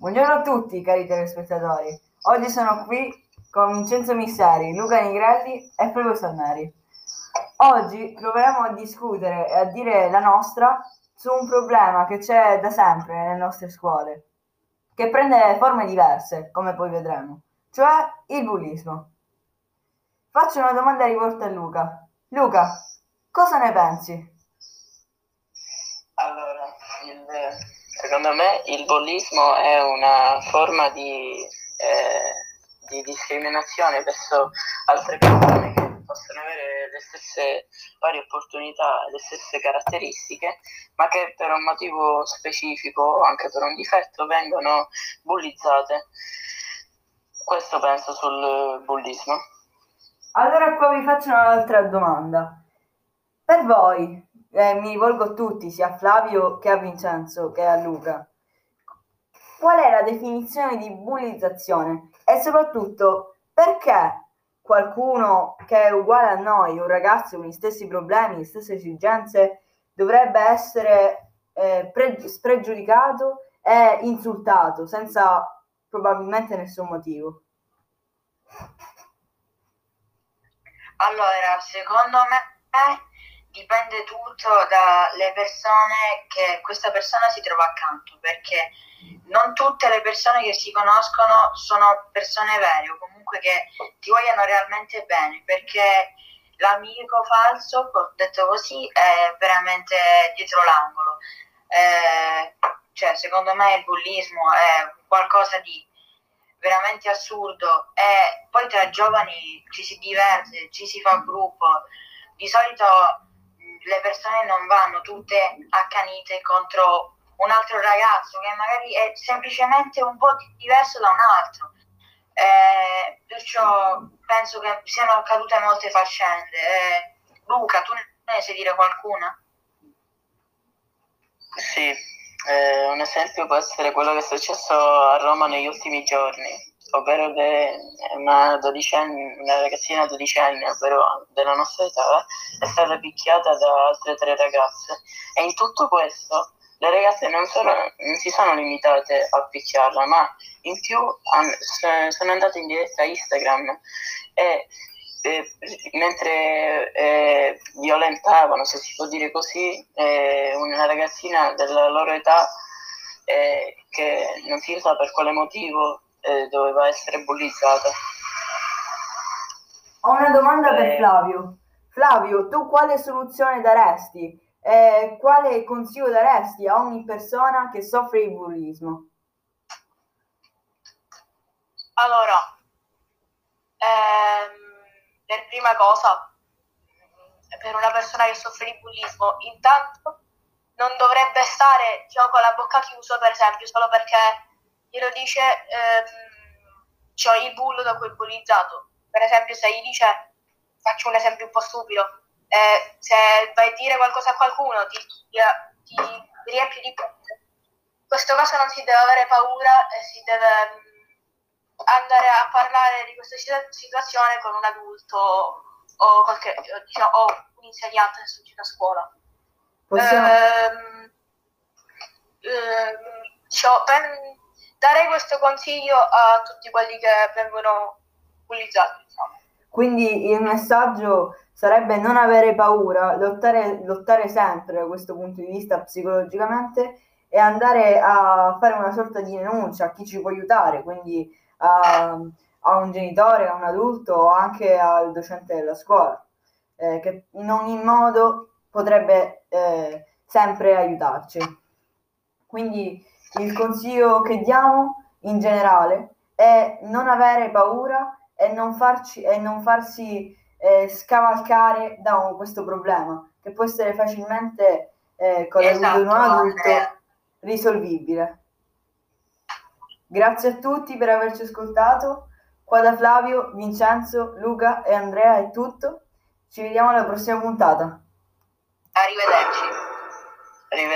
Buongiorno a tutti, cari telespettatori. Oggi sono qui con Vincenzo Misseri, Luca Nigrelli e Flavio Salneri. Oggi proveremo a discutere e a dire la nostra su un problema che c'è da sempre nelle nostre scuole, che prende forme diverse, come poi vedremo, cioè il bullismo. Faccio una domanda rivolta a Luca. Luca, cosa ne pensi? Allora, il, secondo me il bullismo è una forma di, eh, di discriminazione verso altre persone che possono avere le stesse pari opportunità, le stesse caratteristiche, ma che per un motivo specifico o anche per un difetto vengono bullizzate. Questo penso sul bullismo. Allora qua vi faccio un'altra domanda. Per voi, eh, mi rivolgo a tutti, sia a Flavio che a Vincenzo che a Luca, qual è la definizione di bullizzazione e soprattutto perché qualcuno che è uguale a noi, un ragazzo con gli stessi problemi, le stesse esigenze, dovrebbe essere eh, pre- spregiudicato e insultato senza probabilmente nessun motivo. Allora, secondo me dipende tutto dalle persone che questa persona si trova accanto, perché non tutte le persone che si conoscono sono persone vere o comunque che ti vogliono realmente bene, perché l'amico falso, detto così, è veramente dietro l'angolo. Eh, cioè, secondo me il bullismo è qualcosa di veramente assurdo e poi tra giovani ci si diverte, ci si fa gruppo. Di solito persone non vanno tutte accanite contro un altro ragazzo che magari è semplicemente un po' diverso da un altro. Eh, perciò penso che siano accadute molte faccende. Eh, Luca, tu ne sai dire qualcuna? Sì, eh, un esempio può essere quello che è successo a Roma negli ultimi giorni ovvero che una una ragazzina dodicenne, ovvero della nostra età, è stata picchiata da altre tre ragazze. E in tutto questo le ragazze non, sono, non si sono limitate a picchiarla, ma in più han, sono andate in diretta a Instagram e eh, mentre eh, violentavano, se si può dire così, eh, una ragazzina della loro età che non si sa per quale motivo eh, doveva essere bullizzata. Ho una domanda per eh. Flavio. Flavio, tu quale soluzione daresti? Eh, quale consiglio daresti a ogni persona che soffre di bullismo? Allora, ehm, per prima cosa, per una persona che soffre di bullismo, intanto non dovrebbe stare con la bocca chiusa, per esempio, solo perché glielo dice ehm, cioè il bullo da quel bullizzato. Per esempio, se gli dice, faccio un esempio un po' stupido, eh, se vai a dire qualcosa a qualcuno ti, ti, ti riempie di punte. In questo caso non si deve avere paura e si deve mm, andare a parlare di questa situazione con un adulto o, qualche, diciamo, o un insegnante che studia a scuola. Possiamo... Ehm, ehm, diciamo, per, darei questo consiglio a tutti quelli che vengono bullizzati. Diciamo. Quindi il messaggio sarebbe non avere paura, lottare, lottare sempre da questo punto di vista psicologicamente e andare a fare una sorta di denuncia a chi ci può aiutare, quindi a, a un genitore, a un adulto o anche al docente della scuola, eh, che in ogni modo potrebbe eh, sempre aiutarci. Quindi il consiglio che diamo in generale è non avere paura e non, farci, e non farsi eh, scavalcare da un, questo problema, che può essere facilmente eh, con l'aiuto esatto, di un adulto risolvibile. Grazie a tutti per averci ascoltato. Qua da Flavio, Vincenzo, Luca e Andrea è tutto. Ci vediamo alla prossima puntata. Arrivederci.